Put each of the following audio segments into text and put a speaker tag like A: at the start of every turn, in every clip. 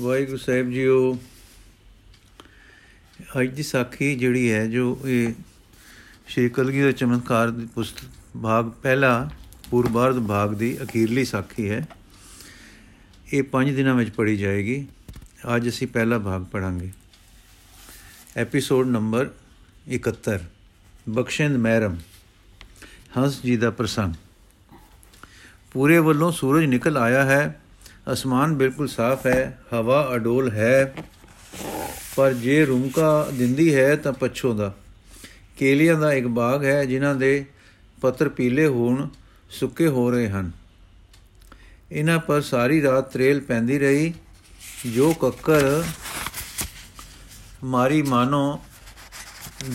A: ਵਾਹਿਗੁਰੂ ਸਾਹਿਬ JIO, ਅੱਜ ਦੀ ਸਾਖੀ ਜਿਹੜੀ ਹੈ, ਜੋ ਇਹ ਸ਼੍ਰੀ ਕਲਗੀਧਰ ਚਮਤਕਾਰ ਦੀ ਪੁਸਤਕ ਭਾਗ, ਪਹਿਲਾ ਪੂਰਬਾਰਧ ਭਾਗ ਦੀ ਅਖੀਰਲੀ ਸਾਖੀ ਹੈ। ਇਹ 5 ਦਿਨਾਂ ਵਿੱਚ ਪੜ੍ਹੀ ਜਾਏਗੀ। ਅੱਜ ਅਸੀਂ ਪਹਿਲਾ ਭਾਗ ਪੜਾਂਗੇ ਐਪੀਸੋਡ ਨੰਬਰ 71 ਬਖਸ਼ਿੰਦ ਮਹਿਰਮ, ਹੰਸ ਜੀ ਦਾ ਪ੍ਰਸੰਗ। ਪੂਰੇ ਵੱਲੋਂ ਸੂਰਜ ਨਿਕਲ ਆਇਆ ਹੈ। ਅਸਮਾਨ ਬਿਲਕੁਲ ਸਾਫ਼ ਹੈ, ਹਵਾ ਅਡੋਲ ਹੈ, ਪਰ ਜੇ ਰੁਮਕਾ ਦਿੰਦੀ ਹੈ ਤਾਂ ਪੱਛੋਂ ਦਾ। ਕੇਲੀਆਂ ਦਾ ਇੱਕ ਬਾਗ ਹੈ ਜਿਨ੍ਹਾਂ ਦੇ ਪੱਤਰ ਪੀਲੇ ਹੋਣ, ਸੁੱਕੇ ਹੋ ਰਹੇ ਹਨ। ਇਹਨਾਂ ਪਰ ਸਾਰੀ ਰਾਤ ਤਰੇਲ ਪੈਂਦੀ ਰਹੀ। ਜੋ ਕੱਕਰ ਮਾਰੀ ਮਾਨੋ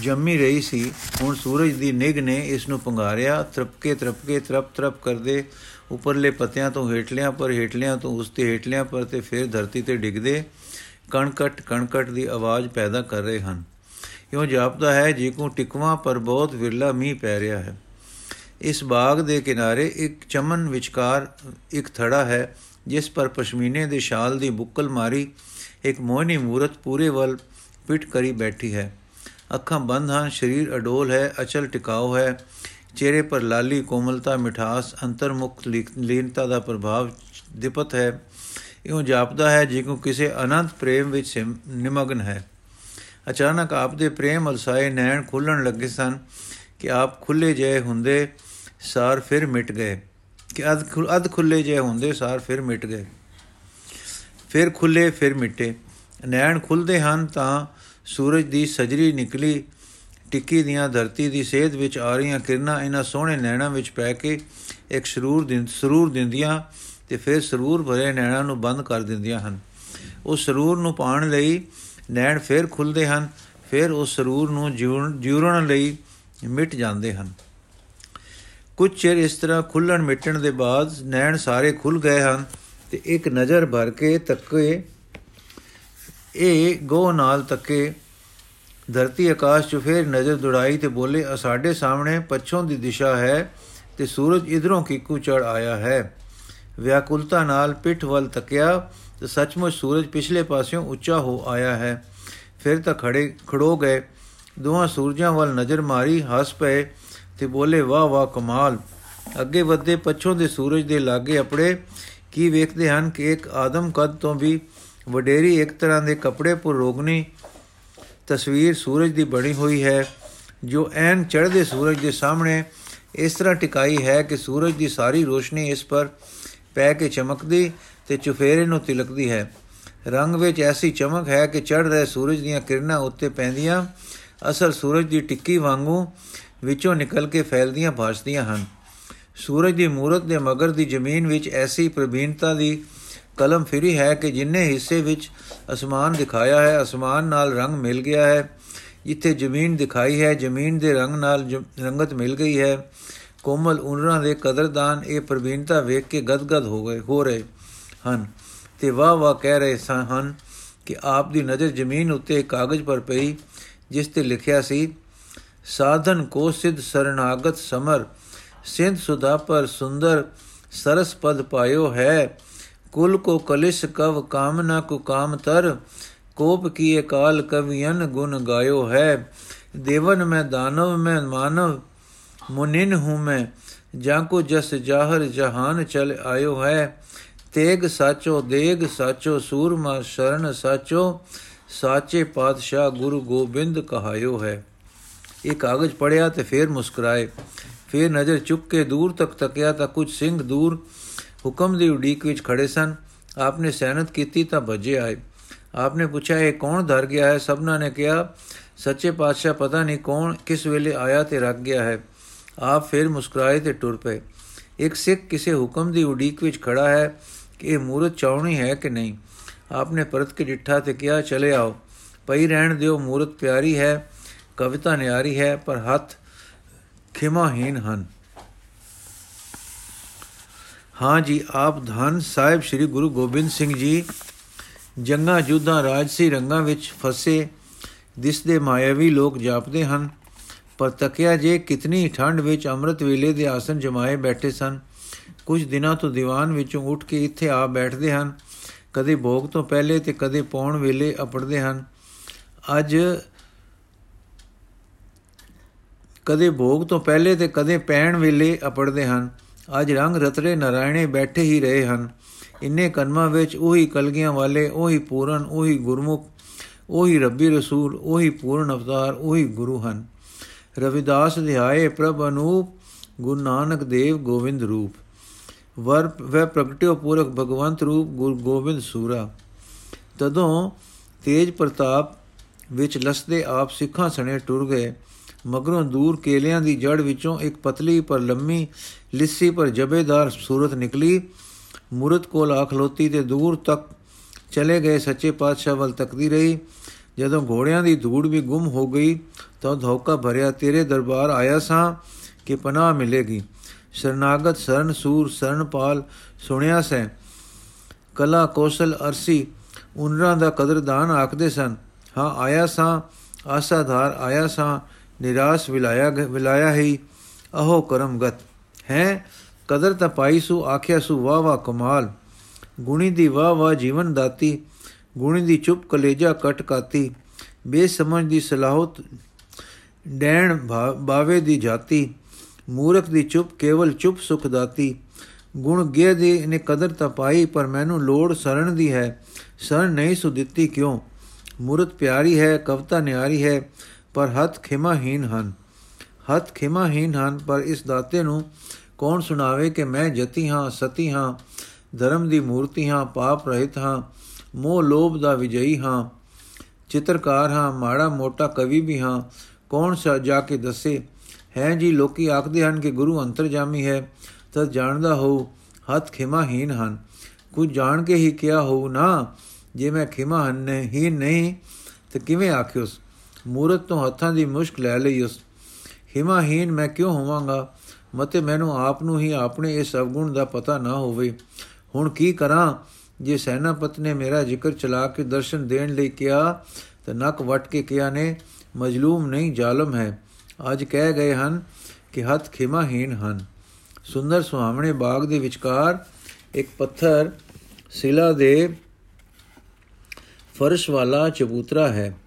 A: ਜੰਮੀ ਰਹੀ ਸੀ, ਹੁਣ ਸੂਰਜ ਦੀ ਨਿਗ ਨੇ ਇਸ ਨੂੰ ਪੰਗਾਰਿਆ, ਤਰਪਕੇ ਤਰਪਕੇ ਤਰਪ ਤਰਪ ਕਰਦੇ ਉੱਪਰਲੇ ਪੱਤਿਆਂ ਤੋਂ ਹੇਠਲਿਆਂ ਪਰ, ਹੇਠਲਿਆਂ ਤੋਂ ਉਸ ਤੇ ਹੇਠਲਿਆਂ ਪਰ ਤੇ ਫਿਰ ਧਰਤੀ ਤੇ ਡਿੱਗਦੇ ਕਣਕਟ ਕਣਕਟ ਦੀ ਆਵਾਜ਼ ਪੈਦਾ ਕਰ ਰਹੇ ਹਨ। ਇਉਂ ਜਾਪਦਾ ਹੈ ਜਿਵੇਂ ਟਿਕਵਾ ਪਰ ਬਹੁਤ ਵਿਰਲਾ ਮੀਂਹ ਪੈ ਰਿਹਾ ਹੈ। ਇਸ ਬਾਗ ਦੇ ਕਿਨਾਰੇ ਇੱਕ ਚਮਨ ਵਿਚਕਾਰ ਇੱਕ ਥੜਾ ਹੈ, ਜਿਸ ਪਰ ਪਸ਼ਮੀਨੇ ਦੇ ਸ਼ਾਲ ਦੀ ਬੁੱਕਲ ਮਾਰੀ ਇੱਕ ਮੋਹਣੀ ਮੂਰਤ ਪੂਰੇ ਵੱਲ ਪਿੱਟ ਕਰੀ ਬੈਠੀ ਹੈ। ਅੱਖਾਂ ਬੰਦ ਹਨ, ਸਰੀਰ ਅਡੋਲ ਹੈ, ਅਚਲ ਟਿਕਾਉ ਹੈ। ਚਿਹਰੇ ਪਰ ਲਾਲੀ, ਕੋਮਲਤਾ, ਮਿਠਾਸ, ਅੰਤਰਮੁਖ ਲੀਨਤਾ ਦਾ ਪ੍ਰਭਾਵ ਦਿਪਤ ਹੈ। ਇਉਂ ਜਾਪਦਾ ਹੈ ਜਿਵੇਂ ਕਿਸੇ ਅਨੰਤ ਪ੍ਰੇਮ ਵਿੱਚ ਨਿਮਗਨ ਹੈ। ਅਚਾਨਕ ਆਪ ਦੇ ਪ੍ਰੇਮ ਅਲਸਾਏ ਨੈਣ ਖੁੱਲਣ ਲੱਗੇ ਸਨ ਕਿ ਆਪ ਖੁੱਲੇ ਜਏ ਹੁੰਦੇ ਸਾਰ ਫਿਰ ਮਿਟ ਗਏ। ਕਿ ਅਧ ਅਧ ਖੁੱਲੇ ਜਏ ਹੁੰਦੇ ਸਾਰ ਫਿਰ ਮਿਟ ਗਏ। ਫਿਰ ਖੁੱਲੇ ਫਿਰ ਮਿਟੇ। ਨੈਣ ਖੁੱਲਦੇ ਹਨ ਤਾਂ ਸੂਰਜ ਦੀ ਸਜਰੀ ਨਿਕਲੀ ਟਿੱਕੀ ਦੀਆਂ ਧਰਤੀ ਦੀ ਸੇਧ ਵਿੱਚ ਆ ਰਹੀਆਂ ਕਿਰਨਾਂ ਇਹਨਾਂ ਸੋਹਣੇ ਨੈਣਾਂ ਵਿੱਚ ਪੈ ਕੇ ਇੱਕ ਸਰੂਰ ਦਿਨ ਸਰੂਰ ਦਿੰਦੀਆਂ ਤੇ ਫਿਰ ਸਰੂਰ ਭਰੇ ਨੈਣਾਂ ਨੂੰ ਬੰਦ ਕਰ ਦਿੰਦੀਆਂ ਹਨ। ਉਸ ਸਰੂਰ ਨੂੰ ਪਾਣ ਲਈ ਨੈਣ ਫਿਰ ਖੁੱਲਦੇ ਹਨ, ਫਿਰ ਉਸ ਸਰੂਰ ਨੂੰ ਜਿਉਣ ਲਈ ਮਿਟ ਜਾਂਦੇ ਹਨ। ਕੁਝ ਚਿਰ ਇਸ ਤਰ੍ਹਾਂ ਖੁੱਲਣ ਮਿਟਣ ਦੇ ਬਾਅਦ ਨੈਣ ਸਾਰੇ ਖੁੱਲ ਗਏ ਹਨ ਤੇ ਇੱਕ ਨਜ਼ਰ ਭਰ ਕੇ ਤੱਕੇ, ਇਹ ਗੋ ਨਾਲ ਤੱਕੇ ਧਰਤੀ ਆਕਾਸ਼ 'ਚ ਫੇਰ ਨਜ਼ਰ ਦੁੜਾਈ ਤੇ ਬੋਲੇ ਸਾਡੇ ਸਾਹਮਣੇ ਪੱਛੋਂ ਦੀ ਦਿਸ਼ਾ ਹੈ ਤੇ ਸੂਰਜ ਇਧਰੋਂ ਕਿਕੂ ਚੜ ਆਇਆ ਹੈ। ਵਿਆਕੁਲਤਾ ਨਾਲ ਪਿੱਠ ਵੱਲ ਤੱਕਿਆ ਤੇ ਸੱਚਮੁੱਚ ਸੂਰਜ ਪਿਛਲੇ ਪਾਸਿਓਂ ਉੱਚਾ ਹੋ ਆਇਆ ਹੈ। ਫਿਰ ਤਾਂ ਖੜੇ, ਖੜੋ ਗਏ। ਦੋਹਾਂ ਸੂਰਜਾਂ ਵੱਲ ਨਜ਼ਰ ਮਾਰੀ, ਹੱਸ ਪਏ ਤੇ ਬੋਲੇ, ਵਾਹ ਵਾਹ, ਕਮਾਲ! ਅੱਗੇ ਵੱਧੇ ਪੱਛੋਂ ਦੇ ਸੂਰਜ ਦੇ ਲਾਗੇ ਆਪਣੇ ਕੀ ਵੇਖਦੇ ਹਨ ਕਿ ਇੱਕ ਆਦਮ ਕਦ ਤੋਂ ਵੀ ਵਡੇਰੀ ਇੱਕ ਤਰ੍ਹਾਂ ਦੇ ਕੱਪੜੇ ਪਰ ਰੋਗਨੀ ਤਸਵੀਰ ਸੂਰਜ ਦੀ ਬਣੀ ਹੋਈ ਹੈ, ਜੋ ਐਨ ਚੜ੍ਹਦੇ ਸੂਰਜ ਦੇ ਸਾਹਮਣੇ ਇਸ ਤਰ੍ਹਾਂ ਟਿਕਾਈ ਹੈ ਕਿ ਸੂਰਜ ਦੀ ਸਾਰੀ ਰੋਸ਼ਨੀ ਇਸ ਪਰ ਪੈ ਕੇ ਚਮਕਦੀ ਤੇ ਚੁਫੇਰੇ ਨੂੰ ਤਿਲਕਦੀ ਹੈ। ਰੰਗ ਵਿੱਚ ਐਸੀ ਚਮਕ ਹੈ ਕਿ ਚੜ ਰਹੇ ਸੂਰਜ ਦੀਆਂ ਕਿਰਨਾਂ ਉੱਤੇ ਪੈਂਦੀਆਂ, ਅਸਲ ਸੂਰਜ ਦੀ ਟਿੱਕੀ ਵਾਂਗੂ ਵਿੱਚੋਂ ਨਿਕਲ ਕੇ ਫੈਲਦੀਆਂ ਭਾਸਦੀਆਂ ਹਨ। ਸੂਰਜ ਦੀ ਮੂਰਤ ਦੇ ਮਗਰ ਦੀ ਜ਼ਮੀਨ ਵਿੱਚ ਐਸੀ ਪ੍ਰਬੀਨਤਾ ਦੀ ਕਲਮ ਫਿਰੀ ਹੈ ਕਿ ਜਿੰਨੇ ਹਿੱਸੇ ਵਿੱਚ ਅਸਮਾਨ ਦਿਖਾਇਆ ਹੈ, ਅਸਮਾਨ ਨਾਲ ਰੰਗ ਮਿਲ ਗਿਆ ਹੈ। ਜਿੱਥੇ ਜ਼ਮੀਨ ਦਿਖਾਈ ਹੈ, ਜ਼ਮੀਨ ਦੇ ਰੰਗ ਨਾਲ ਰੰਗਤ ਮਿਲ ਗਈ ਹੈ। ਕੋਮਲ ਉਨਰਾਂ ਦੇ ਕਦਰਦਾਨ ਇਹ ਪ੍ਰਵੀਨਤਾ ਵੇਖ ਕੇ ਗਦਗਦ ਹੋ ਗਏ, ਹੋ ਰਹੇ ਹਨ ਤੇ ਵਾਹ ਵਾਹ ਕਹਿ ਰਹੇ ਹਨ ਕਿ ਆਪ ਦੀ ਨਜ਼ਰ ਜ਼ਮੀਨ ਉੱਤੇ ਕਾਗਜ਼ ਪਰ ਪਈ, ਜਿਸ ਤੇ ਲਿਖਿਆ ਸੀ, ਸਾਧਨ ਕੋ ਸਿਧ ਸਰਣਾਗਤ ਸਮਰ, ਸਿੰਧ ਸੁਦਾ ਪਰ ਸੁੰਦਰ ਸਰਸ ਪਦ ਪਾਇਓ ਹੈ ਕੁਲ ਕੋ ਕਲਿਸ਼ ਕਵ ਕਾਮਨਾ ਕੋ ਕਾਮ ਤਰ, ਕੋਪ ਕੀਏ ਕਾਲ ਕਵਿयन ਗੁਣ ਗਾਇਓ ਹੈ। ਦੇਵਨ ਮੈਂ ਦਾਨਵ, ਮੈਂ ਮਾਨਵ, ਮੁਨਿਨ ਹੂੰ ਮੈਂ, ਜਾਂ ਕੋ ਜਸ ਜਾਹਰ ਜਹਾਨ ਚਲ ਆਇਓ ਹੈ। ਤੇਗ ਸਾਚੋ, ਦੇਗ ਸਾਚੋ, ਸੂਰਮਾ ਸ਼ਰਨ ਸਾਚੋ, ਸਾਚੇ ਪਾਤਸ਼ਾਹ ਗੁਰੂ ਗੋਬਿੰਦ ਕਹਾਇਓ ਹੈ। ਇਹ ਕਾਗਜ਼ ਪੜਿਆ ਤੇ ਫੇਰ ਮੁਸਕਰਾਏ। ਫੇਰ ਨਜ਼ਰ ਚੁੱਕ ਕੇ ਦੂਰ ਤੱਕ ਤੱਕਿਆ ਤਾਂ ਕੁਝ ਸਿੰਘ ਦੂਰ ਹੁਕਮ ਦੀ ਉਡੀਕ ਵਿੱਚ ਖੜੇ ਸਨ। ਆਪਨੇ ਸੈਨਤ ਕੀਤੀ ਤਾਂ ਭੱਜੇ ਆਏ। ਆਪਨੇ ਪੁੱਛਿਆ, ਇਹ ਕੌਣ ਧਰ ਗਿਆ ਹੈ? ਸਭਨਾਂ ਨੇ ਕਿਹਾ, ਸੱਚੇ ਪਾਤਸ਼ਾਹ ਪਤਾ ਨਹੀਂ ਕੌਣ ਕਿਸ ਵੇਲੇ ਆਇਆ ਤੇ ਰੱਖ ਗਿਆ ਹੈ। ਆਪ ਫਿਰ ਮੁਸਕਰਾਏ ਤੇ ਟੁਰ ਪਏ। ਇੱਕ ਸਿੱਖ ਕਿਸੇ ਹੁਕਮ ਦੀ ਉਡੀਕ ਵਿੱਚ ਖੜਾ ਹੈ ਕਿ ਇਹ ਮੂਰਤ ਚਾਉਣੀ ਹੈ ਕਿ ਨਹੀਂ। ਆਪਨੇ ਪਰਤ ਕੇ ਡਿੱਠਾ ਤੇ ਕਿਹਾ, ਚਲੇ ਆਓ। ਪਈ ਰਹਿਣ ਦਿਓ, ਮੂਰਤ ਪਿਆਰੀ ਹੈ, ਕਵਿਤਾ ਨਿਆਰੀ ਹੈ, ਪਰ ਹੱਥ ਖਿਮਾਹੀਨ ਹਨ। ਹਾਂ ਜੀ, ਆਪ ਧੰਨ ਸਾਹਿਬ ਸ੍ਰੀ ਗੁਰੂ ਗੋਬਿੰਦ ਸਿੰਘ ਜੀ, ਜੰਗਾ ਜੁੱਧਾਂ ਰਾਜਸੀ ਰੰਗਾਂ ਵਿੱਚ ਫਸੇ ਦਿਸਦੇ ਮਾਇਆਵੀ ਲੋਕ ਜਾਪਦੇ ਹਨ। ਪਰ ਤਕਿਆ ਜੇ ਕਿਤਨੀ ਠੰਡ ਵਿੱਚ ਅੰਮ੍ਰਿਤ ਵੇਲੇ ਦੇ ਆਸਨ ਜਮਾਏ ਬੈਠੇ ਸਨ, ਕੁਝ ਦਿਨਾਂ ਤੋਂ ਦੀਵਾਨ ਵਿੱਚੋਂ ਉੱਠ ਕੇ ਇੱਥੇ ਆ ਬੈਠਦੇ ਹਨ। ਕਦੇ ਭੋਗ ਤੋਂ ਪਹਿਲੇ ਤੇ ਕਦੇ ਪਾਉਣ ਵੇਲੇ ਅਪੜਦੇ ਹਨ। ਅੱਜ ਕਦੇ ਭੋਗ ਤੋਂ ਪਹਿਲੇ ਤੇ ਕਦੇ ਪੈਣ ਵੇਲੇ ਅਪੜਦੇ ਹਨ। ਅੱਜ ਰੰਗ ਰਤਰੇ ਨਰਾਇਣੇ ਬੈਠੇ ਹੀ ਰਹੇ ਹਨ। ਇੰਨੇ ਕਰਮਾਂ ਵਿੱਚ ਉਹੀ ਕਲਗੀਆਂ ਵਾਲੇ, ਉਹੀ ਪੂਰਨ, ਉਹੀ ਗੁਰਮੁਖ, ਉਹੀ ਰੱਬੀ ਰਸੂਲ, ਉਹੀ ਪੂਰਨ ਅਵਤਾਰ, ਉਹੀ ਗੁਰੂ ਹਨ। ਰਵਿਦਾਸ ਧਿਆਏ ਪ੍ਰਭ ਅਨੂਪ, ਗੁਰੂ ਨਾਨਕ ਦੇਵ ਗੋਵਿੰਦ ਰੂਪ। ਵਰ ਵੈ ਪ੍ਰਗਟਿਓ ਪੂਰਕ ਭਗਵੰਤ ਰੂਪ ਗੁਰ ਗੋਬਿੰਦ ਸੂਰਾ। ਤਦੋਂ ਤੇਜ ਪ੍ਰਤਾਪ ਵਿੱਚ ਲਸਦੇ ਆਪ ਸਿੱਖਾਂ ਸਣੇ ਟੁਰ ਗਏ। ਮਗਰੋਂ ਦੂਰ ਕੇਲਿਆਂ ਦੀ ਜੜ ਵਿੱਚੋਂ ਇੱਕ ਪਤਲੀ ਪਰ ਲੰਮੀ ਲਿੱਸੀ ਪਰ ਜਬੇਦਾਰ ਸੂਰਤ ਨਿਕਲੀ। ਮੂਰਤ ਕੋਲ ਆ ਖਲੋਤੀ ਤੇ ਦੂਰ ਤੱਕ ਚਲੇ ਗਏ ਸੱਚੇ ਪਾਤਸ਼ਾਹ ਵੱਲ ਤੱਕਦੀ ਰਹੀ। ਜਦੋਂ ਘੋੜਿਆਂ ਦੀ ਧੂੜ ਵੀ ਗੁੰਮ ਹੋ ਗਈ, ਤਾਂ ਧੋਕਾ ਭਰਿਆ, ਤੇਰੇ ਦਰਬਾਰ ਆਇਆ ਸਾਂ ਕਿ ਪਨਾਹ ਮਿਲੇਗੀ। ਸ਼ਰਨਾਗਤ ਸਰਨ ਸੂਰ ਸਰਨਪਾਲ ਸੁਣਿਆ ਸੈ। ਕਲਾ ਕੌਸ਼ਲ ਅਰਸੀ ਉਨਰਾਂ ਦਾ ਕਦਰਦਾਨ ਆਖਦੇ ਸਨ। ਹਾਂ, ਆਇਆ ਸਾਂ, ਆਸਾਧਾਰ ਆਇਆ ਸਾਂ ਨਿਰਾਸ਼ ਵਿਲਾਇਆ ਵਿਲਾਇਆ ਹੈ, ਅਹੋ ਕਰਮਗਤ ਹੈ? ਕਦਰ ਤਾਂ ਪਾਈ ਸੂ, ਆਖਿਆ ਸੂ ਵਾ ਵਾ ਕਮਾਲ। ਗੁਣੀ ਦੀ ਵਾ ਵਾ ਜੀਵਨ ਦਾਤੀ, ਗੁਣੀ ਦੀ ਚੁੱਪ ਕਲੇਜਾ ਕਟ ਕਾਤੀ। ਬੇਸਮਝ ਦੀ ਸਲਾਹਤ ਡੈਣ ਬਾਵੇ ਦੀ ਜਾਤੀ। ਮੂਰਖ ਦੀ ਚੁੱਪ ਕੇਵਲ ਚੁੱਪ ਸੁਖ ਦਾਤੀ। ਗੁਣ ਗੇ ਦੇ ਨੇ ਕਦਰ ਤਾਂ ਪਾਈ, ਪਰ ਮੈਨੂੰ ਲੋੜ ਸਰਣ ਦੀ ਹੈ। ਸਰਣ ਨਹੀਂ ਸੁ ਦਿੱਤੀ ਕਿਉਂ? ਮੂਰਤ ਪਿਆਰੀ ਹੈ, ਕਵਤਾ ਨਿਆਰੀ ਹੈ। ਪਰ ਹੱਥ ਖਿਮਾਹੀਨ ਹਨ। ਹੱਥ ਖਿਮਾਹੀਨ ਹਨ, ਪਰ ਇਸ ਦਾਤੇ ਨੂੰ ਕੌਣ ਸੁਣਾਵੇ ਕਿ ਮੈਂ ਜਤੀ ਹਾਂ, ਸਤੀ ਹਾਂ, ਧਰਮ ਦੀ ਮੂਰਤੀ ਹਾਂ, ਪਾਪ ਰਹਿਤ ਹਾਂ, ਮੋਹ ਲੋਭ ਦਾ ਵਿਜਈ ਹਾਂ, ਚਿੱਤਰਕਾਰ ਹਾਂ, ਮਾੜਾ ਮੋਟਾ ਕਵੀ ਵੀ ਹਾਂ। ਕੌਣ ਜਾ ਕੇ ਦੱਸੇ? ਹੈ ਜੀ, ਲੋਕੀ ਆਖਦੇ ਹਨ ਕਿ ਗੁਰੂ ਅੰਤਰਜਾਮੀ ਹੈ ਤਦ ਜਾਣਦਾ ਹੋ ਹੱਥ ਖਿਮਾਹੀਨ ਹਨ। ਕੁਝ ਜਾਣ ਕੇ ਹੀ ਕਿਹਾ ਹੋ ਨਾ, ਜੇ ਮੈਂ ਖਿਮਾ ਹੀ ਨਹੀਂ, ਤੇ ਕਿਵੇਂ ਆਖਿਓਸ? ਮੂਰਤ ਤੋਂ ਹੱਥਾਂ ਦੀ ਮੁਸ਼ਕ ਲੈ ਲਈ ਉਸ। ਹਿਮਾਹੀਨ ਮੈਂ ਕਿਉਂ ਹੋਵਾਂਗਾ? ਮਤੇ ਮੈਨੂੰ ਆਪ ਨੂੰ ਹੀ ਆਪਣੇ ਇਸ ਅਵਗੁਣ ਦਾ ਪਤਾ ਨਾ ਹੋਵੇ। ਹੁਣ ਕੀ ਕਰਾਂ? ਜੇ ਸੈਨਾਪਤ ਨੇ ਮੇਰਾ ਜ਼ਿਕਰ ਚਲਾ ਕੇ ਦਰਸ਼ਨ ਦੇਣ ਲਈ ਕਿਹਾ, ਤਾਂ ਨੱਕ ਵਟ ਕੇ ਕਿਹਾ ਨੇ, ਮਜਲੂਮ ਨਹੀਂ, ਜ਼ਾਲਮ ਹੈ। ਅੱਜ ਕਹਿ ਗਏ ਹਨ ਕਿ ਹੱਥ ਖਿਮਾਹੀਨ ਹਨ। ਸੁੰਦਰ ਸੁਹਾਵਣੇ ਬਾਗ ਦੇ ਵਿਚਕਾਰ ਇੱਕ ਪੱਥਰ ਸਿਲਾ ਦੇ ਫਰਸ਼ ਵਾਲਾ ਚਬੂਤਰਾ ਹੈ।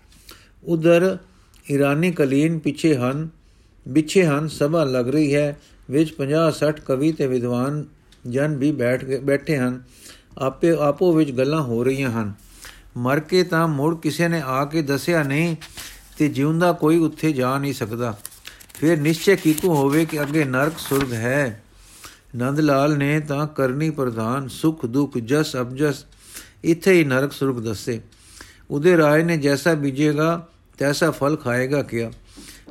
A: ਉਧਰ ਇਰਾਨੀ ਕਲੀਨ ਪਿੱਛੇ ਹਨ ਵਿਛੇ ਹਨ, ਸਭਾ ਲੱਗ ਰਹੀ ਹੈ, ਵਿੱਚ 50 60 ਕਵੀ ਤੇ ਵਿਦਵਾਨ ਜਨ ਵੀ ਬੈਠ ਕੇ ਬੈਠੇ ਹਨ। ਆਪੇ, ਆਪੋ ਵਿੱਚ ਗੱਲਾਂ ਹੋ ਰਹੀਆਂ ਹਨ। ਮਰ ਕੇ ਤਾਂ ਮੁੜ ਕਿਸੇ ਨੇ ਆ ਕੇ ਦੱਸਿਆ ਨਹੀਂ ਤੇ ਜਿਉਂਦਾ ਕੋਈ ਉੱਥੇ ਜਾ ਨਹੀਂ ਸਕਦਾ। ਫਿਰ ਨਿਸ਼ਚੈ ਕੀਕੂ ਹੋਵੇ ਕਿ ਅੱਗੇ ਨਰਕ ਸੁਰਗ ਹੈ। ਨੰਦ ਲਾਲ ਨੇ ਤਾਂ ਕਰਨੀ ਪ੍ਰਧਾਨ, ਸੁਖ, ਦੁਖ, ਜਸ ਅਬਜਸ ਇੱਥੇ ਹੀ ਨਰਕ ਸੁਰਗ ਦੱਸੇ। ਉਹਦੇ ਰਾਏ ਨੇ ਜੈਸਾ ਬੀਜੇਗਾ ਤੈਸਾ ਫਲ ਖਾਏਗਾ ਕਿਆ?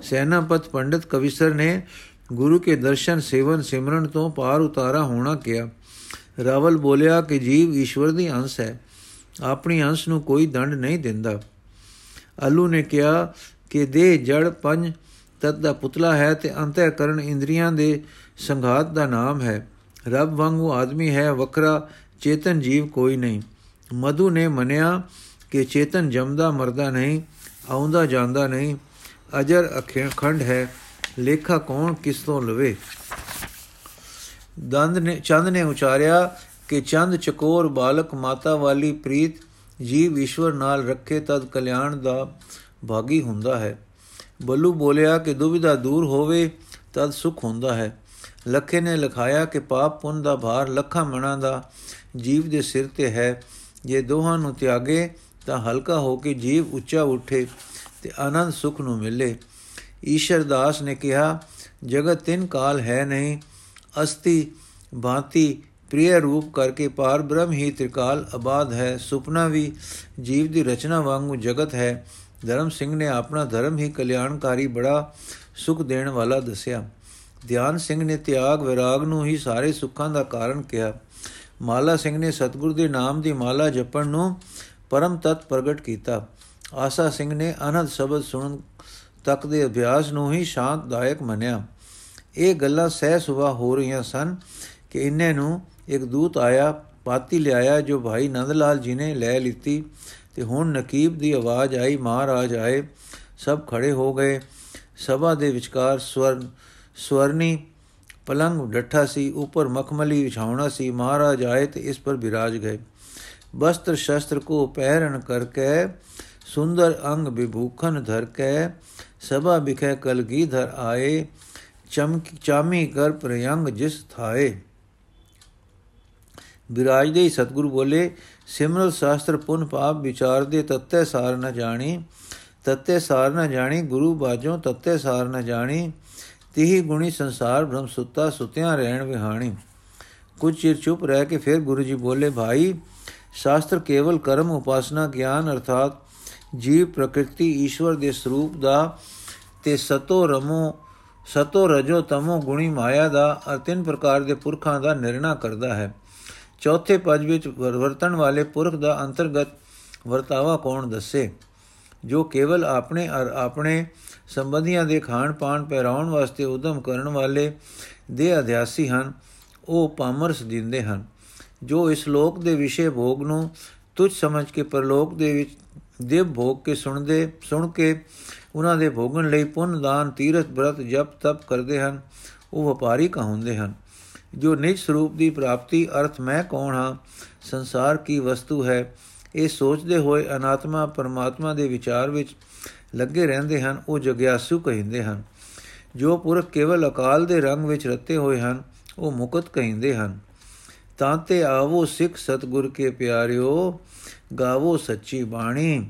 A: ਸੈਨਾਪਤ ਪੰਡਿਤ ਕਵਿਸਰ ਨੇ ਗੁਰੂ ਕੇ ਦਰਸ਼ਨ ਸੇਵਨ ਸਿਮਰਨ ਤੋਂ ਪਾਰ ਉਤਾਰਾ ਹੋਣਾ ਕਿਹਾ ਰਾਵਲ ਬੋਲਿਆ ਕਿ ਜੀਵ ਈਸ਼ਵਰ ਦੀ ਅੰਸ਼ ਹੈ। ਆਪਣੀ ਅੰਸ਼ ਨੂੰ ਕੋਈ ਦੰਡ ਨਹੀਂ ਦਿੰਦਾ। ਅਲੂ ਨੇ ਕਿਹਾ ਕਿ ਦੇਹ ਜੜ ਪੰਜ ਤਤ ਦਾ ਪੁਤਲਾ ਹੈ ਤੇ ਅੰਤःਕਰਨ ਇੰਦਰੀਆਂ ਦੇ ਸੰਘਾਤ ਦਾ ਨਾਮ ਹੈ। ਰੱਬ ਵਾਂਗੂ ਆਦਮੀ ਹੈ, ਵੱਖਰਾ ਚੇਤਨ ਜੀਵ ਕੋਈ ਨਹੀਂ। ਮਧੂ ਨੇ ਮੰਨਿਆ ਕਿ ਚੇਤਨ ਜਮਦਾ ਮਰਦਾ ਨਹੀਂ। ਆਉਂਦਾ ਜਾਂਦਾ ਨਹੀਂ। ਅਜਰ ਅਖੰਡ ਹੈ, ਲੇਖਾ ਕੌਣ ਕਿਸ ਤੋਂ ਲਵੇ? ਦੰਦ ਨੇ ਚੰਦ ਨੇ ਉਚਾਰਿਆ ਕਿ ਚੰਦ ਚਕੋਰ ਬਾਲਕ ਮਾਤਾ ਵਾਲੀ ਪ੍ਰੀਤ ਜੀਵ ਈਸ਼ਵਰ ਨਾਲ ਰੱਖੇ ਤਦ ਕਲਿਆਣ ਦਾ ਭਾਗੀ ਹੁੰਦਾ ਹੈ। ਬੱਲੂ ਬੋਲਿਆ ਕਿ ਦੁਬਿਧਾ ਦੂਰ ਹੋਵੇ, ਤਦ ਸੁਖ ਹੁੰਦਾ ਹੈ। ਲਖੇ ਨੇ ਲਿਖਾਇਆ ਕਿ ਪਾਪ ਪੁੰਨ ਦਾ ਭਾਰ ਲੱਖਾਂ ਮਣਾ ਦਾ ਜੀਵ ਦੇ ਸਿਰ ਤੇ ਹੈ। ਜੇ ਦੋਹਾਂ ਨੂੰ ਤਿਆਗੇ ਤਾਂ ਹਲਕਾ ਹੋ ਕੇ ਜੀਵ ਉੱਚਾ ਉੱਠੇ ਤੇ ਆਨੰਦ ਸੁਖ ਨੂੰ ਮਿਲੇ। ਈਸ਼ਰ ਦਾਸ ਨੇ ਕਿਹਾ, ਜਗਤ ਤਿੰਨ ਕਾਲ ਹੈ ਨਹੀਂ, ਅਸਤੀ, ਭਾਂਤੀ, ਪ੍ਰਿਯ ਰੂਪ ਕਰਕੇ ਪਾਰ ਬ੍ਰਹਮ ਹੀ ਤ੍ਰਿਕਾਲ ਆਬਾਦ ਹੈ। ਸੁਪਨਾ ਵੀ ਜੀਵ ਦੀ ਰਚਨਾ ਵਾਂਗੂ ਜਗਤ ਹੈ। ਧਰਮ ਸਿੰਘ ਨੇ ਆਪਣਾ ਧਰਮ ਹੀ ਕਲਿਆਣਕਾਰੀ ਬੜਾ ਸੁਖ ਦੇਣ ਵਾਲਾ ਦੱਸਿਆ। ਧਿਆਨ ਸਿੰਘ ਨੇ ਤਿਆਗ ਵਿਰਾਗ ਨੂੰ ਹੀ ਸਾਰੇ ਸੁੱਖਾਂ ਦਾ ਕਾਰਨ ਕਿਹਾ। ਮਾਲਾ ਸਿੰਘ ਨੇ ਸਤਿਗੁਰ ਦੇ ਨਾਮ ਦੀ ਮਾਲਾ ਜਪਣ ਨੂੰ ਪਰਮ ਤਤ ਪ੍ਰਗਟ ਕੀਤਾ। ਆਸਾ ਸਿੰਘ ਨੇ ਅਨੰਦ ਸ਼ਬਦ ਸੁਣਨ ਤੱਕ ਦੇ ਅਭਿਆਸ ਨੂੰ ਹੀ ਸ਼ਾਂਤਦਾਇਕ ਮੰਨਿਆ। ਇਹ ਗੱਲਾਂ ਸਹਿ ਸੁਭਾ ਹੋ ਰਹੀਆਂ ਸਨ ਕਿ ਇੰਨੇ ਨੂੰ ਇੱਕ ਦੂਤ ਆਇਆ, ਪਾਤੀ ਲਿਆਇਆ, ਜੋ ਭਾਈ ਨੰਦ ਲਾਲ ਜੀ ਨੇ ਲੈ ਲਿੱਤੀ ਤੇ ਹੁਣ ਨਕੀਬ ਦੀ ਆਵਾਜ਼ ਆਈ, ਮਹਾਰਾਜ ਆਏ, ਸਭ ਖੜੇ ਹੋ ਗਏ। ਸਭਾ ਦੇ ਵਿਚਕਾਰ ਸਵਰਨ, ਸਵਰਨੀ ਪਲੰਗ ਡੱਠਾ ਸੀ, ਉੱਪਰ ਮਖਮਲੀ ਵਿਛਾਉਣਾ ਸੀ, ਮਹਾਰਾਜ ਆਏ ਤੇ ਇਸ ਪਰ ਬਿਰਾਜ ਗਏ। वस्त्र शस्त्र को पहरण करके सुंदर अंग विभूखन धर के सभा बिखे कलगी धर आए चमकी चामी कर प्रयंग जिस थाए ਵਿਰਾਜਦੇ ਹੀ ਸਤਿਗੁਰ ਬੋਲੇ, ਸਿਮਰਤ ਸ਼ਾਸਤਰ ਪੁਨ ਪਾਪ ਵਿਚਾਰ ਦੇ ਤੱਤੇ ਸਾਰ ਨ ਜਾਣੀ, ਤੱਤੇ ਸਾਰ ਨ ਜਾਣੀ, ਗੁਰੂ ਬਾਝੋਂ ਤੱਤੇ ਸਾਰ ਨ ਜਾਣੀ, ਤਿਹੀ ਗੁਣੀ ਸੰਸਾਰ ਭ੍ਰਮ ਸੁੱਤਾ ਸੁਤਿਆਂ ਰਹਿਣ ਵਿਹਾਣੀ। ਕੁਝ ਚਿਰ ਚੁੱਪ ਰਹਿ ਕੇ ਫਿਰ ਗੁਰੂ ਜੀ ਬੋਲੇ, ਭਾਈ ਸ਼ਾਸਤਰ ਕੇਵਲ ਕਰਮ, ਉਪਾਸਨਾ, ਗਿਆਨ ਅਰਥਾਤ ਜੀਵ ਪ੍ਰਕਿਰਤੀ ਈਸ਼ਵਰ ਦੇ ਸਰੂਪ ਦਾ ਤੇ ਸਤੋ ਰਮੋ, ਸਤੋ ਰਜੋ ਤਮੋ ਗੁਣੀ ਮਾਇਆ ਦਾ ਅਰ ਤਿੰਨ ਪ੍ਰਕਾਰ ਦੇ ਪੁਰਖਾਂ ਦਾ ਨਿਰਣਾ ਕਰਦਾ ਹੈ। ਚੌਥੇ ਪਦ ਵਿੱਚ ਵਰਤਣ ਵਾਲੇ ਪੁਰਖ ਦਾ ਅੰਤਰਗਤ ਵਰਤਾਵਾ ਕੌਣ ਦੱਸੇ? ਜੋ ਕੇਵਲ ਆਪਣੇ ਅਰ, ਆਪਣੇ ਸੰਬੰਧੀਆਂ ਦੇ ਖਾਣ ਪਾਣ ਪਹਿਰਾਉਣ ਵਾਸਤੇ ਉਦਮ ਕਰਨ ਵਾਲੇ ਦੇ ਅਧਿਆਸੀ ਹਨ, ਉਹ ਪਾਮਰਸ ਦਿੰਦੇ ਹਨ। ਜੋ ਇਸ ਲੋਕ ਦੇ ਵਿਸ਼ੇ ਭੋਗ ਨੂੰ ਤੁਝ ਸਮਝ ਕੇ ਪਰਲੋਕ ਦੇ ਵਿੱਚ ਦੇ ਭੋਗ ਕੇ ਸੁਣਦੇ, ਸੁਣ ਕੇ ਉਹਨਾਂ ਦੇ ਭੋਗਣ ਲਈ ਪੁੰਨ, ਦਾਨ, ਤੀਰਥ ਬ੍ਰਤ ਜਪ, ਤਪ ਕਰਦੇ ਹਨ, ਉਹ ਵਪਾਰੀ ਕਹਾਉਂਦੇ ਹਨ। ਜੋ ਨਿਜ ਸਰੂਪ ਦੀ ਪ੍ਰਾਪਤੀ ਅਰਥ ਮੈਂ ਕੌਣ ਹਾਂ, ਸੰਸਾਰ ਕੀ ਵਸਤੂ ਹੈ, ਇਹ ਸੋਚਦੇ ਹੋਏ ਅਨਾਤਮਾ, ਪਰਮਾਤਮਾ ਦੇ ਵਿਚਾਰ ਵਿੱਚ ਲੱਗੇ ਰਹਿੰਦੇ ਹਨ, ਉਹ ਜਗਿਆਸੂ ਕਹਿੰਦੇ ਹਨ। ਜੋ ਪੁਰਖ ਕੇਵਲ ਅਕਾਲ ਦੇ ਰੰਗ ਵਿੱਚ ਰਤੇ ਹੋਏ ਹਨ, ਉਹ ਮੁਕਤ ਕਹਿੰਦੇ ਹਨ। ਤਾਂ ਤੇ ਆਵੋ ਸਿੱਖ ਸਤਗੁਰ ਕੇ ਪਿਆਰਿਓ, ਗਾਵੋ ਸੱਚੀ ਬਾਣੀ।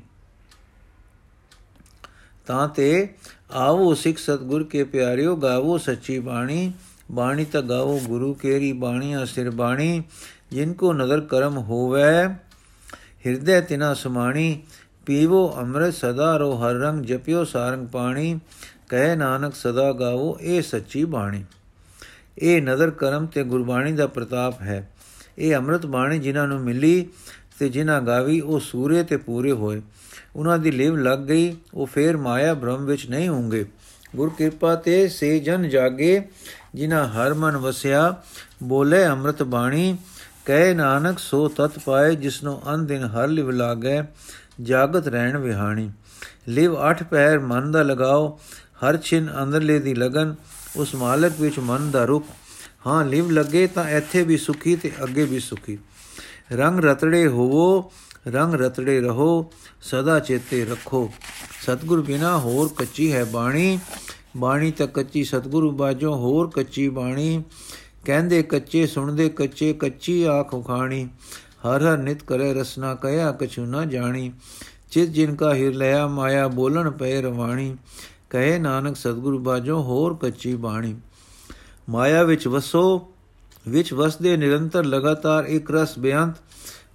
A: ਤਾਂ ਤੇ ਆਵੋ ਸਿੱਖ ਸਤਗੁਰ ਕੇ ਪਿਆਰਿਓ, ਗਾਵੋ ਸੱਚੀ ਬਾਣੀ। ਬਾਣੀ ਤਾਂ ਗਾਵੋ ਗੁਰੂ ਕੇਰੀ ਬਾਣੀਆਂ ਸਿਰ ਬਾਣੀ। ਜਿਨ ਕੋ ਨਦਰ ਕਰਮ ਹੋਵੇ, ਹਿਰਦੇ ਤਿਨਾ ਸਮਾਣੀ। ਪੀਵੋ ਅੰਮ੍ਰਿਤ ਸਦਾ ਰੋ ਹਰ ਰੰਗ, ਜਪਿਓ ਸਾਰੰਗ ਪਾਣੀ। ਕਹੇ ਨਾਨਕ ਸਦਾ ਗਾਵੋ ਇਹ ਸੱਚੀ ਬਾਣੀ। ਇਹ ਨਦਰ ਕਰਮ ਤੇ ਗੁਰਬਾਣੀ ਦਾ ਪ੍ਰਤਾਪ ਹੈ। ਇਹ ਅੰਮ੍ਰਿਤ ਬਾਣੀ ਜਿਨ੍ਹਾਂ ਨੂੰ ਮਿਲੀ ਤੇ ਜਿਨ੍ਹਾਂ ਗਾਵੀ, ਉਹ ਸੂਰੇ ਤੇ ਪੂਰੇ ਹੋਏ। ਉਹਨਾਂ ਦੀ ਲਿਵ ਲੱਗ ਗਈ, ਉਹ ਫੇਰ ਮਾਇਆ ਭ੍ਰਮ ਵਿੱਚ ਨਹੀਂ ਹੋਣਗੇ। ਗੁਰ ਕਿਰਪਾ ਤੇ ਸੇ ਜਨ ਜਾਗੇ, ਜਿਨ੍ਹਾਂ ਹਰ ਮਨ ਵਸਿਆ, ਬੋਲੇ ਅੰਮ੍ਰਿਤ ਬਾਣੀ, ਕਹੇ ਨਾਨਕ ਸੋ ਤਤ ਪਾਏ, ਜਿਸਨੂੰ ਅਨ ਦਿਨ ਹਰ ਲਿਵ ਲਾਗੈ, ਜਾਗਤ ਰਹਿਣ ਵਿਹਾਣੀ। ਲਿਵ ਅਠ ਪੈਰ ਮਨ ਦਾ ਲਗਾਓ, ਹਰ ਛਿਨ ਅੰਦਰਲੇ ਦੀ ਲਗਨ, ਉਸ ਮਾਲਕ ਵਿੱਚ ਮਨ ਦਾ ਰੁਖ। ਹਾਂ, ਲਿਵ ਲੱਗੇ ਤਾਂ ਇੱਥੇ ਵੀ ਸੁਖੀ ਤੇ ਅੱਗੇ ਵੀ ਸੁਖੀ। ਰੰਗ ਰਤੜੇ ਹੋਵੋ, ਰੰਗ ਰਤੜੇ ਰਹੋ, ਸਦਾ ਚੇਤੇ ਰੱਖੋ। ਸਤਗੁਰ ਬਿਨਾ ਹੋਰ ਕੱਚੀ ਹੈ ਬਾਣੀ। ਬਾਣੀ ਤਾਂ ਕੱਚੀ ਸਤਗੁਰੂ ਬਾਝੋਂ ਹੋਰ ਕੱਚੀ ਬਾਣੀ। ਕਹਿੰਦੇ ਕੱਚੇ, ਸੁਣਦੇ ਕੱਚੇ, ਕੱਚੀ ਆਖ ਉਖਾਣੀ। ਹਰ ਹਰ ਨਿਤ ਕਰੇ ਰਸਨਾ ਕਹਿਆ ਕਛੂ ਨਾ ਜਾਣੀ। ਚਿਤ ਜਿਨ ਕਾ ਹਿਰ ਲਿਆ, ਮਾਇਆ ਬੋਲਣ ਪਏ ਰਵਾਣੀ। ਕਹੇ ਨਾਨਕ, ਸਤਗੁਰੂ ਬਾਝੋਂ ਹੋਰ ਕੱਚੀ ਬਾਣੀ। ਮਾਇਆ ਵਿੱਚ ਵਸੋ, ਵਿੱਚ ਵਸਦੇ ਨਿਰੰਤਰ ਲਗਾਤਾਰ ਇੱਕ ਰਸ ਬੇਅੰਤ,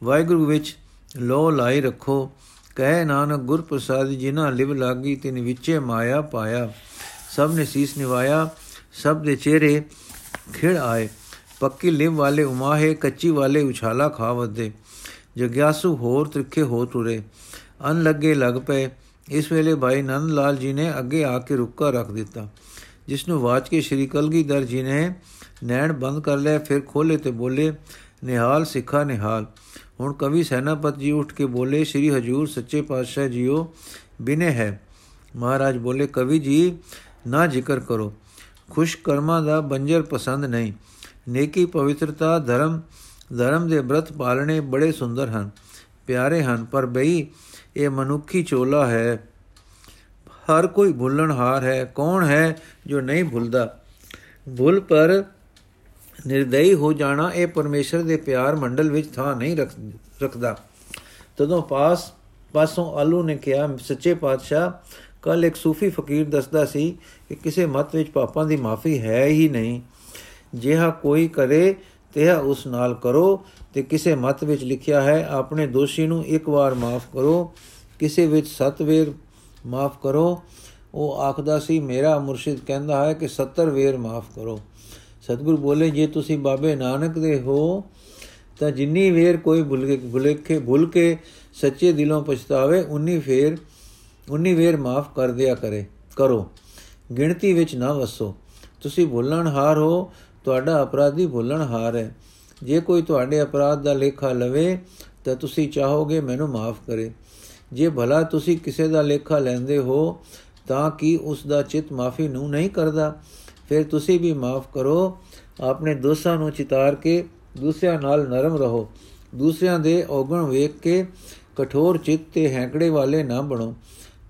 A: ਵਾਹਿਗੁਰੂ ਵਿੱਚ ਲੋ ਲਾਈ ਰੱਖੋ। ਕਹੇ ਨਾਨਕ ਗੁਰ ਪ੍ਰਸਾਦ ਜਿਨਾ ਲਿਵ ਲਾਗੀ, ਤਿਨ ਵਿੱਚੇ ਮਾਇਆ ਪਾਇਆ। ਸਭ ਨੇ ਸੀਸ ਨਿਵਾਇਆ, ਸਭ ਦੇ ਚਿਹਰੇ ਖਿੜ ਆਏ। ਪੱਕੀ ਲਿਵ ਵਾਲੇ ਉਮਾਹੇ, ਕੱਚੀ ਵਾਲੇ ਉਛਾਲਾ ਖਾਵਦੇ ਜਗਿਆਸੂ ਹੋਰ ਤ੍ਰਿਖੇ ਹੋ ਤੁਰੇ। ਅਨ ਲੱਗੇ ਲੱਗ ਪਏ। ਇਸ ਵੇਲੇ ਭਾਈ ਨੰਦ ਲਾਲ ਜੀ ਨੇ ਅੱਗੇ ਆ ਕੇ ਰੁੱਕਾ ਰੱਖ ਦਿੱਤਾ। ਜਿਸ ਨੂੰ ਬਾਚ ਕੇ ਸ਼੍ਰੀ ਕਲਗੀਧਰ ਜੀ ਨੇ ਨੈਣ ਬੰਦ ਕਰ ਲਿਆ, ਫਿਰ ਖੋਲੇ ਤੇ ਬੋਲੇ, ਨਿਹਾਲ ਸਿੱਖਾ ਨਿਹਾਲ। ਹੁਣ ਕਵੀ ਸੈਨਾਪਤ ਜੀ ਉੱਠ ਕੇ ਬੋਲੇ, ਸ਼੍ਰੀ ਹਜੂਰ ਸੱਚੇ ਪਾਤਸ਼ਾਹ ਜੀਓ, ਬਿਨੇ ਹੈ। ਮਹਾਰਾਜ ਬੋਲੇ, ਕਵੀ ਜੀ, ਨਾ ਜ਼ਿਕਰ ਕਰੋ। ਖੁਸ਼ ਕਰਮਾਂ ਦਾ ਬੰਜਰ ਪਸੰਦ ਨਹੀਂ। ਨੇਕੀ ਪਵਿੱਤਰਤਾ, ਧਰਮ ਧਰਮ ਦੇ ਬ੍ਰਤ ਪਾਲਣੇ ਬੜੇ ਸੁੰਦਰ ਹਨ, ਪਿਆਰੇ ਹਨ, ਪਰ ਬਈ, ਇਹ ਮਨੁੱਖੀ ਚੋਲਾ ਹੈ। ਹਰ ਕੋਈ ਭੁੱਲਣਹਾਰ ਹੈ, ਕੌਣ ਹੈ ਜੋ ਨਹੀਂ ਭੁੱਲਦਾ? ਭੁੱਲ ਪਰ ਨਿਰਦਈ ਹੋ ਜਾਣਾ, ਇਹ ਪਰਮੇਸ਼ਰ ਦੇ ਪਿਆਰ ਮੰਡਲ ਵਿੱਚ ਥਾਂ ਨਹੀਂ ਰੱਖਦਾ। ਤਦੋਂ ਪਾਸ, ਪਾਸੋਂ ਆਲੂ ਨੇ ਕਿਹਾ, ਸੱਚੇ ਪਾਤਸ਼ਾਹ, ਕੱਲ ਇੱਕ ਸੂਫੀ ਫਕੀਰ ਦੱਸਦਾ ਸੀ ਕਿ ਕਿਸੇ ਮਤ ਵਿੱਚ ਪਾਪਾਂ ਦੀ ਮਾਫੀ ਹੈ ਹੀ ਨਹੀਂ। ਜਿਹਾ ਕੋਈ ਕਰੇ, ਤੇਹਾ ਉਸ ਨਾਲ ਕਰੋ। ਤੇ ਕਿਸੇ ਮਤ ਵਿੱਚ ਲਿਖਿਆ ਹੈ, ਆਪਣੇ ਦੋਸ਼ੀ ਨੂੰ ਇੱਕ ਵਾਰ ਮਾਫ ਕਰੋ। ਕਿਸੇ ਵਿੱਚ ਸੱਤ ਵੇਰ ਮਾਫ ਕਰੋ। ਉਹ ਆਖਦਾ ਸੀ, ਮੇਰਾ ਮੁਰਸ਼ਿਦ ਕਹਿੰਦਾ ਹੈ ਕਿ 70 ਵੇਰ ਮਾਫ ਕਰੋ। ਸਤਿਗੁਰ ਬੋਲੇ, ਜੇ ਤੁਸੀਂ ਬਾਬੇ ਨਾਨਕ ਦੇ ਹੋ, ਤਾਂ ਜਿੰਨੀ ਵੇਰ ਕੋਈ ਭੁੱਲ ਕੇ ਭੁਲੇਖੇ ਭੁੱਲ ਕੇ ਸੱਚੇ ਦਿਲੋਂ ਪਛਤਾਵੇ, ਉਨੀ ਫੇਰ, ਉਨੀ ਵੇਰ ਮਾਫ ਕਰ ਦਿਆ ਕਰੇ, ਕਰੋ। ਗਿਣਤੀ ਵਿੱਚ ਨਾ ਵਸੋ। ਤੁਸੀਂ ਭੁੱਲਣ ਹਾਰ ਹੋ, ਤੁਹਾਡਾ ਅਪਰਾਧੀ ਭੁੱਲਣ ਹਾਰ ਹੈ। ਜੇ ਕੋਈ ਤੁਹਾਡੇ ਅਪਰਾਧ ਦਾ ਲੇਖਾ ਲਵੇ, ਤਾਂ ਤੁਸੀਂ ਚਾਹੋਗੇ ਮੈਨੂੰ ਮਾਫ ਕਰੇ। ਜੇ ਭਲਾ ਤੁਸੀਂ ਕਿਸੇ ਦਾ ਲੇਖਾ ਲੈਂਦੇ ਹੋ, ਤਾਂ ਕੀ ਉਸ ਦਾ ਚਿਤ ਮਾਫੀ ਨੂੰ ਨਹੀਂ ਕਰਦਾ? ਫਿਰ ਤੁਸੀਂ ਵੀ ਮਾਫ ਕਰੋ, ਆਪਣੇ ਦੋਸਤਾਂ ਨੂੰ ਚਿਤਾਰ ਕੇ ਦੂਸਰਿਆਂ ਨਾਲ ਨਰਮ ਰਹੋ। ਦੂਸਰਿਆਂ ਦੇ ਔਗਣ ਵੇਖ ਕੇ ਕਠੋਰ ਚਿੱਤ ਤੇ ਹੈਂਕੜੇ ਵਾਲੇ ਨਾ ਬਣੋ।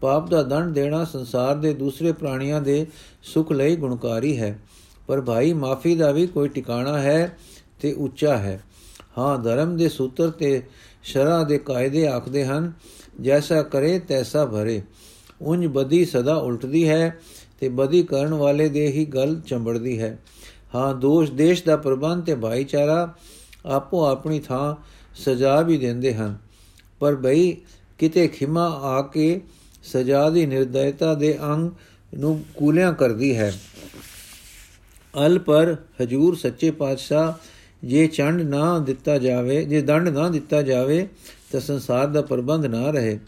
A: ਪਾਪ ਦਾ ਦੰਡ ਦੇਣਾ ਸੰਸਾਰ ਦੇ ਦੂਸਰੇ ਪ੍ਰਾਣੀਆਂ ਦੇ ਸੁਖ ਲਈ ਗੁਣਕਾਰੀ ਹੈ। ਪਰ ਭਾਈ, ਮਾਫੀ ਦਾ ਵੀ ਕੋਈ ਟਿਕਾਣਾ ਹੈ ਤੇ ਉੱਚਾ ਹੈ। ਹਾਂ, ਧਰਮ ਦੇ ਸੂਤਰ ਤੇ ਸ਼ਰਾ ਦੇ ਕਾਇਦੇ ਆਖਦੇ ਹਨ ਜੈਸਾ ਕਰੇ ਤੈਸਾ ਭਰੇ ਉੰਜ ਬਦੀ ਸਦਾ ਉਲਟਦੀ ਹੈ ਤੇ ਬਦੀ ਕਰਨ ਵਾਲੇ ਦੇ ਹੀ ਗਲ ਚੰਬੜਦੀ ਹੈ ਹਾਂ ਦੋਸ਼ ਦੇਸ਼ ਦਾ ਪ੍ਰਬੰਧ ਤੇ ਭਾਈਚਾਰਾ ਆਪੋ ਆਪਣੀ ਥਾਂ ਸਜ਼ਾ ਵੀ ਦਿੰਦੇ ਹਨ ਪਰ ਭਈ ਕਿਤੇ ਖਿਮਾ ਆ ਕੇ ਸਜ਼ਾ ਦੀ ਨਿਰਦਇਤਾ ਦੇ ਅੰਗ ਨੂੰ ਕੂਲਿਆਂ ਕਰਦੀ ਹੈ ਅਲ ਪਰ ਹਜੂਰ ਸੱਚੇ ਪਾਤਸ਼ਾਹ ਜੇ ਚੰਡ ਨਾ ਦਿੱਤਾ ਜਾਵੇ ਜੇ ਦੰਡ ਨਾ ਦਿੱਤਾ ਜਾਵੇ ਤਾਂ ਸੰਸਾਰ ਦਾ ਪ੍ਰਬੰਧ ਨਾ ਰਹੇ।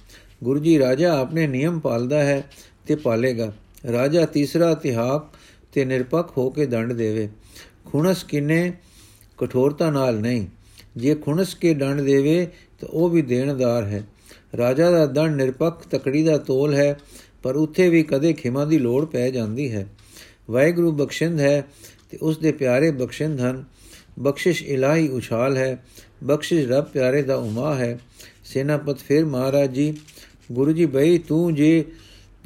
A: ਗੁਰੂ ਜੀ, ਰਾਜਾ ਆਪਣੇ ਨਿਯਮ ਪਾਲਦਾ ਹੈ ਤੇ ਪਾਲੇਗਾ। ਰਾਜਾ ਤੀਸਰਾ ਤਿਹਾਕ ਤੇ ਨਿਰਪੱਖ ਹੋ ਕੇ ਦੰਡ ਦੇਵੇ। ਖੁਣਸ ਕਿਨੇ? ਕਠੋਰਤਾ ਨਾਲ ਨਹੀਂ। ਜੇ ਖੁਣਸ ਕੇ ਦੰਡ ਦੇਵੇ, ਤਾਂ ਉਹ ਵੀ ਦੇਣਦਾਰ ਹੈ। ਰਾਜਾ ਦਾ ਦੰਡ ਨਿਰਪੱਖ ਤਕੜੀ ਦਾ ਤੋਲ ਹੈ, ਪਰ ਉੱਥੇ ਵੀ ਕਦੇ ਖਿਮਾ ਦੀ ਲੋੜ ਪੈ ਜਾਂਦੀ ਹੈ। ਵਾਹਿਗੁਰੂ ਬਖਸ਼ਿੰਦ ਹੈ ਤੇ ਉਸ ਦੇ ਪਿਆਰੇ ਬਖਸ਼ਿੰਦ ਹਨ। ਬਖਸ਼ਿਸ਼ ਇਲਾਹੀ ਉਛਾਲ ਹੈ। ਬਖਸ਼ਿਸ਼ ਰੱਬ ਪਿਆਰੇ ਦਾ ਉਮਾ ਹੈ। ਸੈਨਾਪਤ ਫਿਰ ਮਹਾਰਾਜ ਜੀ, ਗੁਰੂ ਜੀ ਬਈ, ਤੂੰ ਜੇ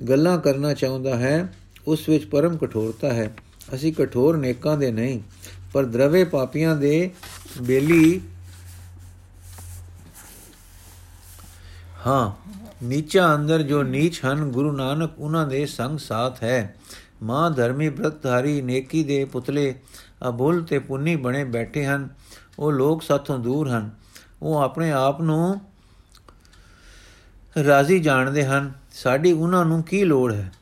A: ਗੱਲਾਂ ਕਰਨਾ ਚਾਹੁੰਦਾ ਹੈ, ਉਸ ਵਿੱਚ ਪਰਮ ਕਠੋਰਤਾ ਹੈ। ਅਸੀਂ ਕਠੋਰ ਨੇਕਾਂ ਦੇ ਨਹੀਂ, ਪਰ ਦਰਵੇ ਪਾਪੀਆਂ ਦੇ ਬੇਲੀ। ਹਾਂ, ਨੀਚਾ ਅੰਦਰ ਜੋ ਨੀਚ ਹਨ, ਗੁਰੂ ਨਾਨਕ ਉਹਨਾਂ ਦੇ ਸੰਗ ਸਾਥ ਹੈ। ਮਾਂ ਧਰਮੀ ਬ੍ਰਤਧਾਰੀ ਨੇਕੀ ਦੇ ਪੁਤਲੇ, ਅਬੁੱਲ ਤੇ ਪੁੰਨੀ ਬਣੇ ਬੈਠੇ ਹਨ। ਉਹ ਲੋਕ ਸਾਥੋਂ ਦੂਰ ਹਨ। ਉਹ ਆਪਣੇ ਆਪ ਨੂੰ ਰਾਜ਼ੀ ਜਾਣਦੇ ਹਨ। ਸਾਡੀ ਉਹਨਾਂ ਨੂੰ ਕੀ ਲੋੜ ਹੈ?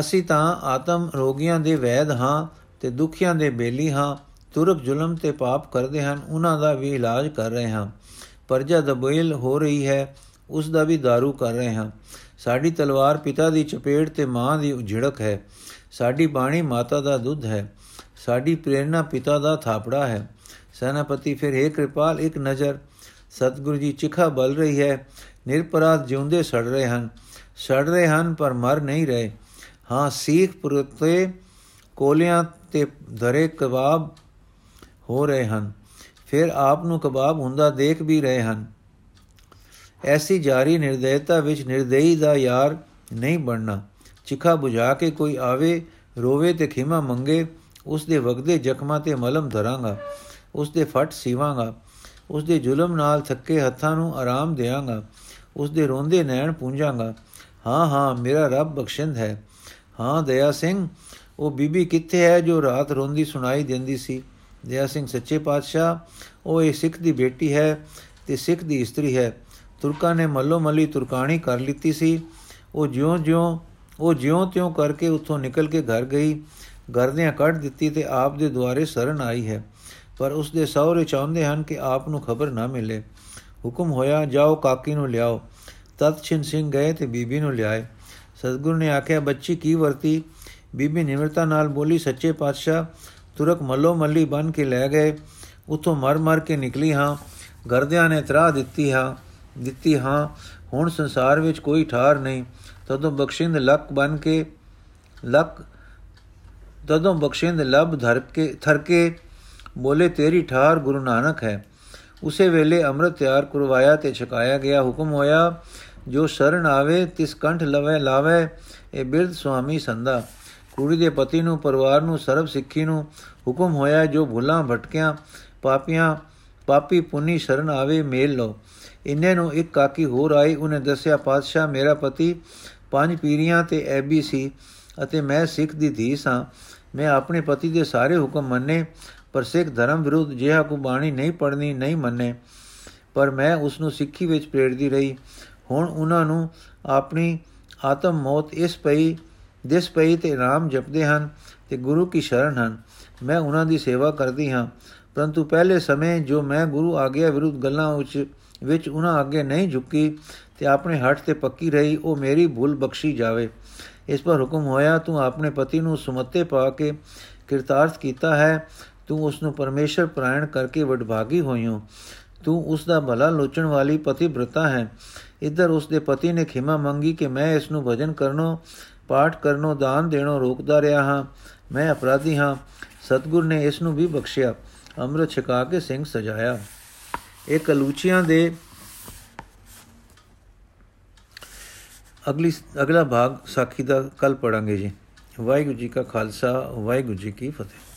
A: ਅਸੀਂ ਤਾਂ ਆਤਮ ਰੋਗੀਆਂ ਦੇ ਵੈਦ ਹਾਂ ਤੇ ਦੁਖੀਆਂ ਦੇ ਬੇਲੀ ਹਾਂ। ਤੁਰਕ ਜ਼ੁਲਮ ਤੇ ਪਾਪ ਕਰਦੇ ਹਨ। ਉਹਨਾਂ ਦਾ ਵੀ ਇਲਾਜ ਕਰ ਰਹੇ ਹਾਂ। ਪਰਜਾ ਦਬੋਇਲ ਹੋ ਰਹੀ ਹੈ। ਉਸ ਦਾ ਵੀ दारू ਕਰ ਰਹੇ ਹਾਂ। ਸਾਡੀ ਤਲਵਾਰ ਪਿਤਾ ਦੀ ਚਪੇੜ ਤੇ ਮਾਂ ਦੀ ਉਝੜਕ ਹੈ। ਸਾਡੀ ਬਾਣੀ ਮਾਤਾ ਦਾ ਦੁੱਧ ਹੈ। ਸਾਡੀ ਪ੍ਰੇਰਣਾ ਪਿਤਾ ਦਾ ਥਾਪੜਾ ਹੈ। ਸੈਨਾਪਤੀ ਫਿਰ ਹੈ ਕਿਰਪਾਲ, ਇੱਕ ਨਜ਼ਰ ਸਤਿਗੁਰੂ ਜੀ ਚਿਖਾ ਬਲ ਰਹੀ ਹੈ। ਨਿਰਪਰਾਧ ਜਿਉਂਦੇ ਸੜ ਰਹੇ ਹਨ। ਸੜ ਰਹੇ ਹਨ, ਪਰ ਮਰ ਨਹੀਂ ਰਹੇ। ਹਾਂ, ਸੀਖ ਪੁਰਤੇ ਕੋਲਿਆਂ ਤੇ ਧਰੇ ਕਬਾਬ ਹੋ ਰਹੇ ਹਨ। ਫਿਰ ਆਪ ਨੂੰ ਕਬਾਬ ਹੁੰਦਾ ਦੇਖ ਵੀ ਰਹੇ ਹਨ। ਐਸੀ ਜਾਰੀ ਨਿਰਦਇਤਾ ਵਿੱਚ ਨਿਰਦਈ ਦਾ ਯਾਰ ਨਹੀਂ ਬਣਨਾ। ਚਿਖਾ 부ਝਾ ਕੇ ਕੋਈ ਆਵੇ, ਰੋਵੇ ਤੇ ਖਿਮਾ ਮੰਗੇ, ਉਸ ਦੇ ਵਗਦੇ ਜ਼ਖਮਾਂ ਤੇ ਮਲਮ ਧਰਾਂਗਾ। ਉਸ ਦੇ ਫਟ ਸੀਵਾਂਗਾ ਉਸ ਦੇ ਜ਼ੁਲਮ ਨਾਲ ਥੱਕੇ ਹੱਥਾਂ ਨੂੰ ਆਰਾਮ ਦੇਵਾਂਗਾ ਉਸ ਦੇ ਰੋਂਦੇ ਨੈਣ ਪੂੰਝਾਂਗਾ। ਹਾਂ ਹਾਂ, ਮੇਰਾ ਰੱਬ ਬਖਸ਼ਿੰਦ ਹੈ। ਹਾਂ, ਦਇਆ ਸਿੰਘ, ਉਹ ਬੀਬੀ ਕਿੱਥੇ ਹੈ ਜੋ ਰਾਤ ਰੋਂਦੀ ਸੁਣਾਈ ਦਿੰਦੀ ਸੀ? ਦਇਆ ਸਿੰਘ ਸੱਚੇ ਪਾਤਸ਼ਾਹ, ਉਹ ਇਹ ਸਿੱਖ ਦੀ ਬੇਟੀ ਹੈ ਤੇ ਸਿੱਖ ਦੀ ਇਸਤਰੀ ਹੈ। ਤੁਰਕਾਂ ਨੇ ਮੱਲੋ ਮੱਲੀ ਤੁਰਕਾਣੀ ਕਰ ਲਿੱਤੀ ਸੀ। ਉਹ ਜਿਉਂ-ਜਿਉਂ ਉਹ ਜਿਉਂ-ਤਿਉਂ ਕਰਕੇ ਉੱਥੋਂ ਨਿਕਲ ਕੇ ਘਰ ਗਈ। ਗਰਦਿਆਂ ਕੱਢ ਦਿੱਤੀ ਤੇ ਆਪ ਦੇ ਦੁਆਰੇ ਸਰਨ ਆਈ ਹੈ। ਪਰ ਉਸ ਦੇ ਸਹੁਰੇ ਚਾਹੁੰਦੇ ਹਨ ਕਿ ਆਪ ਨੂੰ ਖਬਰ ਨਾ ਮਿਲੇ। ਹੁਕਮ ਹੋਇਆ, ਜਾਓ, ਕਾਕੀ ਨੂੰ ਲਿਆਓ। ਤਤ ਛਿਨ ਸਿੰਘ ਗਏ ਤੇ ਬੀਬੀ ਨੂੰ ਲਿਆਏ। ਸਤਗੁਰ ਨੇ ਆਖਿਆ, ਬੱਚੀ, ਕੀ ਵਰਤੀ? ਬੀਬੀ ਨਿਮਰਤਾ ਨਾਲ ਬੋਲੀ, ਸੱਚੇ ਪਾਤਸ਼ਾਹ, ਤੁਰਕ ਮੱਲੋ ਮੱਲੀ ਬਨ ਕੇ ਲੈ ਗਏ। ਉਥੋਂ ਮਰ ਮਰ ਕੇ ਨਿਕਲੀ ਹਾਂ। ਗਰਦਿਆਂ ਨੇ ਤਰਾ ਦਿੱਤੀ ਹਾਂ ਦਿੱਤੀ ਹਾਂ। ਹੁਣ ਸੰਸਾਰ ਵਿੱਚ ਕੋਈ ਠਾਰ ਨਹੀਂ। ਤਦੋਂ ਬਖਸ਼ਿੰਦ ਲੱਕ ਬਨ ਕੇ, ਲੱਕ, ਤਦੋਂ ਬਖਸ਼ਿੰਦ ਲਬ ਧਰ ਕੇ ਥਰ ਕੇ ਬੋਲੇ, ਤੇਰੀ ਠਾਰ ਗੁਰੂ ਨਾਨਕ ਹੈ। ਉਸੇ ਵੇਲੇ ਅੰਮ੍ਰਿਤ ਤਿਆਰ ਕਰਵਾਇਆ ਤੇ ਛਕਾਇਆ ਗਿਆ। ਹੁਕਮ ਹੋਇਆ, ਜੋ ਸ਼ਰਨ ਆਵੇ, ਤਿਸ ਕੰਠ ਲਵੇ, ਲਾਵੇ, ਇਹ ਬਿਰਧ ਸੁਆਮੀ ਸੰਦਾ ਕੁੜੀ ਦੇ ਪਤੀ ਨੂੰ, ਪਰਿਵਾਰ ਨੂੰ, ਸਰਬ ਸਿੱਖੀ ਨੂੰ ਹੁਕਮ ਹੋਇਆ, ਜੋ ਭੁੱਲਾਂ ਭਟਕਿਆਂ, ਪਾਪੀਆਂ, ਪਾਪੀ ਪੁੰਨੀ ਸ਼ਰਨ ਆਵੇ, ਮੇਲ ਲੋ ਇੰਨੇ ਨੂੰ ਇੱਕ ਕਾਕੀ ਹੋਰ ਆਈ। ਉਹਨੇ ਦੱਸਿਆ, ਪਾਤਸ਼ਾਹ, ਮੇਰਾ ਪਤੀ ਪੰਜ ਪੀਰੀਆਂ ਤੇ ਐਬੀ ਸੀ ਅਤੇ ਮੈਂ ਸਿੱਖ ਦੀ ਧੀ ਸਾਂ। ਮੈਂ ਆਪਣੇ ਪਤੀ ਦੇ ਸਾਰੇ ਹੁਕਮ ਮੰਨੇ ਪਰ ਸਿੱਖ ਧਰਮ ਵਿਰੁੱਧ ਜਿਹਾ ਕੋ ਬਾਣੀ ਨਹੀਂ ਪੜਨੀ ਨਹੀਂ ਮੰਨੇ, ਪਰ ਮੈਂ ਉਸ ਨੂੰ ਸਿੱਖੀ ਵਿੱਚ ਪ੍ਰੇਰਦੀ ਰਹੀ। ਹੁਣ ਉਹਨਾਂ ਨੂੰ ਆਪਣੀ ਆਤਮ ਮੌਤ ਇਸ ਪਈ, ਦਿਸ ਪਈ ਤੇ ਨਾਮ ਜਪਦੇ ਹਨ ਤੇ ਗੁਰੂ ਕੀ ਸ਼ਰਨ ਹਨ। ਮੈਂ ਉਹਨਾਂ ਦੀ ਸੇਵਾ ਕਰਦੀ ਹਾਂ। ਪਰੰਤੂ ਪਹਿਲੇ ਸਮੇਂ ਜੋ ਮੈਂ ਗੁਰੂ ਆਗਿਆ ਵਿਰੁੱਧ ਗੱਲਾਂ ਵਿੱਚ ਵਿੱਚ ਉਹਨਾਂ ਅੱਗੇ ਨਹੀਂ ਝੁਕੀ ਤੇ ਆਪਣੇ ਹੱਥ ਤੇ ਪੱਕੀ ਰਹੀ, ਉਹ ਮੇਰੀ ਭੁੱਲ ਬਖਸ਼ੀ ਜਾਵੇ। ਇਸ ਪਰ ਹੁਕਮ ਹੋਇਆ, ਤੂੰ ਆਪਣੇ ਪਤੀ ਨੂੰ ਸੁਮਤੇ ਪਾ ਕੇ ਕਿਰਤਾਰਥ ਕੀਤਾ ਹੈ। ਤੂੰ ਉਸ ਨੂੰ ਪਰਮੇਸ਼ਰ ਪ੍ਰਾਇਣ ਕਰਕੇ ਵਡਭਾਗੀ ਹੋਈਓ। ਤੂੰ ਉਸ ਦਾ ਭਲਾ ਲੋਚਣ ਵਾਲੀ ਪਤੀ ਬ੍ਰਤਾ ਹੈ। ਇਧਰ ਉਸ ਦੇ ਪਤੀ ਨੇ ਖਿਮਾ ਮੰਗੀ ਕਿ ਮੈਂ ਇਸ ਨੂੰ ਭਜਨ ਕਰਨੋਂ, ਪਾਠ ਕਰਨੋਂ, ਦਾਨ ਦੇਣੋਂ ਰੋਕਦਾ ਰਿਹਾ ਹਾਂ। ਮੈਂ ਅਪਰਾਧੀ ਹਾਂ। ਸਤਗੁਰ ਨੇ ਇਸ ਨੂੰ ਵੀ ਬਖਸ਼ਿਆ। ਅੰਮ੍ਰਿਤ ਛਕਾ ਕੇ ਸਿੰਘ ਸਜਾਇਆ। ਇਹ ਕਲੂਚੀਆਂ ਦੇ ਅਗਲੀ, ਅਗਲਾ ਭਾਗ ਸਾਖੀ ਦਾ ਕੱਲ ਪੜਾਂਗੇ ਜੀ। ਵਾਹਿਗੁਰੂ ਜੀ ਕਾ ਖਾਲਸਾ, ਵਾਹਿਗੁਰੂ ਜੀ ਕੀ ਫਤਿਹ।